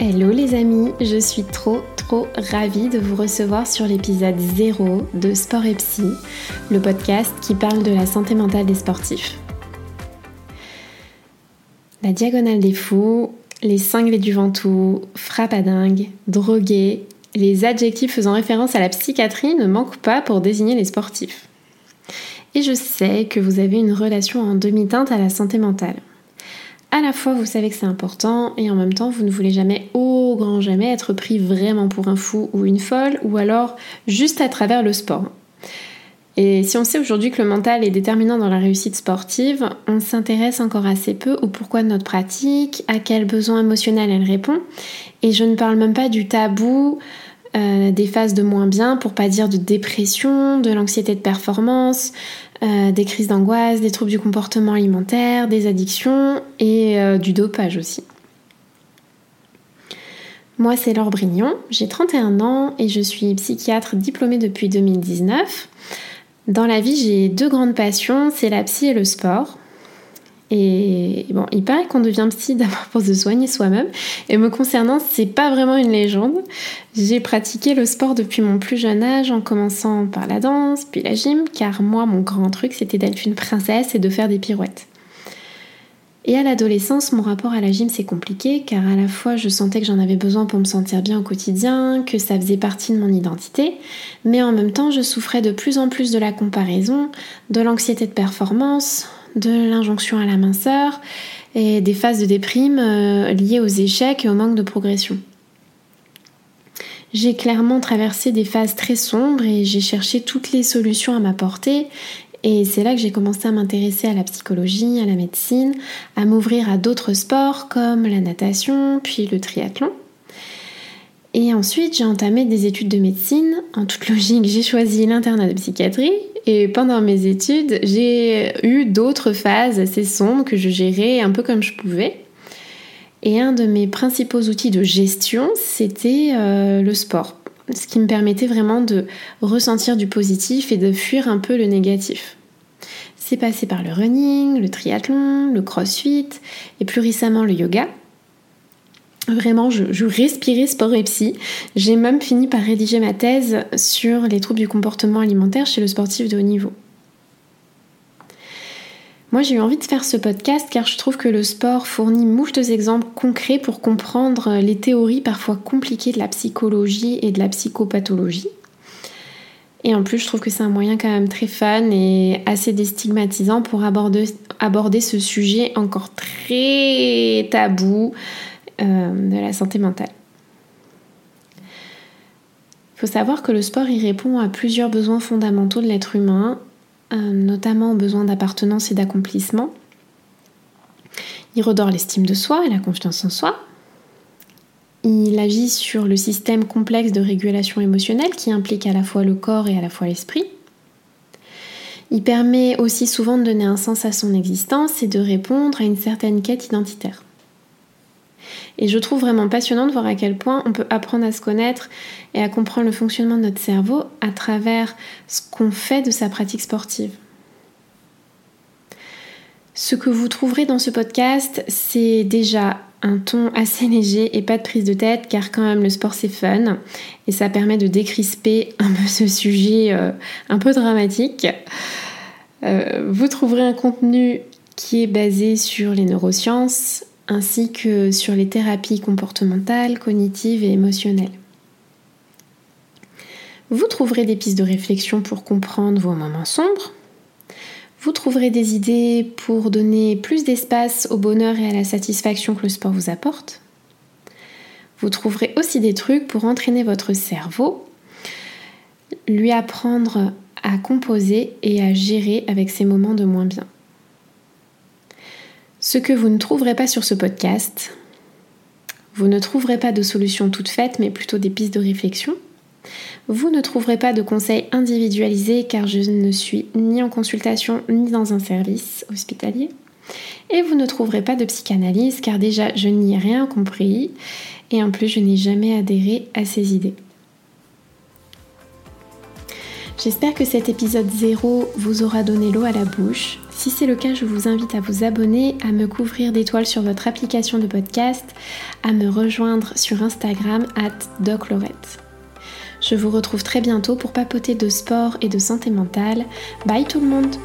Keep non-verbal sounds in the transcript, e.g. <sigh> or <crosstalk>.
Hello les amis, je suis trop trop ravie de vous recevoir sur l'épisode 0 de Sport et Psy, le podcast qui parle de la santé mentale des sportifs. La diagonale des fous, les cinglés du Ventoux, frappe à drogué, les adjectifs faisant référence à la psychiatrie ne manquent pas pour désigner les sportifs. Et je sais que vous avez une relation en demi-teinte à la santé mentale à la fois vous savez que c'est important et en même temps vous ne voulez jamais, au grand jamais, être pris vraiment pour un fou ou une folle ou alors juste à travers le sport. Et si on sait aujourd'hui que le mental est déterminant dans la réussite sportive, on s'intéresse encore assez peu au pourquoi de notre pratique, à quels besoins émotionnels elle répond. Et je ne parle même pas du tabou euh, des phases de moins bien, pour pas dire de dépression, de l'anxiété de performance, euh, des crises d'angoisse, des troubles du comportement alimentaire, des addictions et euh, du dopage aussi. Moi, c'est Laure Brignon, j'ai 31 ans et je suis psychiatre diplômée depuis 2019. Dans la vie, j'ai deux grandes passions, c'est la psy et le sport. Et bon, il paraît qu'on devient psy d'abord pour se soigner soi-même. Et me concernant, c'est pas vraiment une légende. J'ai pratiqué le sport depuis mon plus jeune âge en commençant par la danse, puis la gym, car moi, mon grand truc, c'était d'être une princesse et de faire des pirouettes. Et à l'adolescence, mon rapport à la gym c'est compliqué car à la fois je sentais que j'en avais besoin pour me sentir bien au quotidien, que ça faisait partie de mon identité, mais en même temps je souffrais de plus en plus de la comparaison, de l'anxiété de performance, de l'injonction à la minceur et des phases de déprime euh, liées aux échecs et au manque de progression. J'ai clairement traversé des phases très sombres et j'ai cherché toutes les solutions à m'apporter et c'est là que j'ai commencé à m'intéresser à la psychologie, à la médecine, à m'ouvrir à d'autres sports comme la natation, puis le triathlon. Et ensuite, j'ai entamé des études de médecine. En toute logique, j'ai choisi l'internat de psychiatrie et pendant mes études, j'ai eu d'autres phases assez sombres que je gérais un peu comme je pouvais. Et un de mes principaux outils de gestion, c'était euh, le sport. Ce qui me permettait vraiment de ressentir du positif et de fuir un peu le négatif. C'est passé par le running, le triathlon, le crossfit et plus récemment le yoga. Vraiment, je, respirais sport et psy. J'ai même fini par rédiger ma thèse sur les troubles du comportement alimentaire chez le sportif de haut niveau. Moi, j'ai eu envie de faire ce podcast car je trouve que le sport fournit moult exemples concrets pour comprendre les théories parfois compliquées de la psychologie et de la psychopathologie. Et en plus, je trouve que c'est un moyen quand même très fun et assez déstigmatisant pour aborder, aborder ce sujet encore très tabou, euh, de la santé mentale. Il faut savoir que le sport y répond à plusieurs besoins fondamentaux de l'être humain, euh, notamment aux besoins d'appartenance et d'accomplissement. Il redore l'estime de soi et la confiance en soi. Il agit sur le système complexe de régulation émotionnelle qui implique à la fois le corps et à la fois l'esprit. Il permet aussi souvent de donner un sens à son existence et de répondre à une certaine quête identitaire. Et je trouve vraiment passionnant de voir à quel point on peut apprendre à se connaître et à comprendre le fonctionnement de notre cerveau à travers ce qu'on fait de sa pratique sportive. Ce que vous trouverez dans ce podcast, c'est déjà un ton assez <laughs> léger et pas de prise de tête car quand même le sport c'est fun et ça permet de décrisper un peu ce sujet euh, un peu dramatique. Euh, vous trouverez un contenu qui est basé sur les neurosciences, ainsi que sur les thérapies comportementales, cognitives et émotionnelles. Vous trouverez des pistes de réflexion pour comprendre vos moments sombres. Vous trouverez des idées pour donner plus d'espace au bonheur et à la satisfaction que le sport vous apporte. Vous trouverez aussi des trucs pour entraîner votre cerveau, lui apprendre à composer et à gérer avec ses moments de moins bien. Ce que vous ne trouverez pas sur ce podcast, vous ne trouverez pas de solutions toutes faites, mais plutôt des pistes de réflexion. Vous ne trouverez pas de conseils individualisés car je ne suis ni en consultation ni dans un service hospitalier. Et vous ne trouverez pas de psychanalyse car déjà je n'y ai rien compris et en plus je n'ai jamais adhéré à ces idées. J'espère que cet épisode 0 vous aura donné l'eau à la bouche si c'est le cas, je vous invite à vous abonner, à me couvrir d'étoiles sur votre application de podcast, à me rejoindre sur Instagram at doclorette. Je vous retrouve très bientôt pour papoter de sport et de santé mentale. Bye tout le monde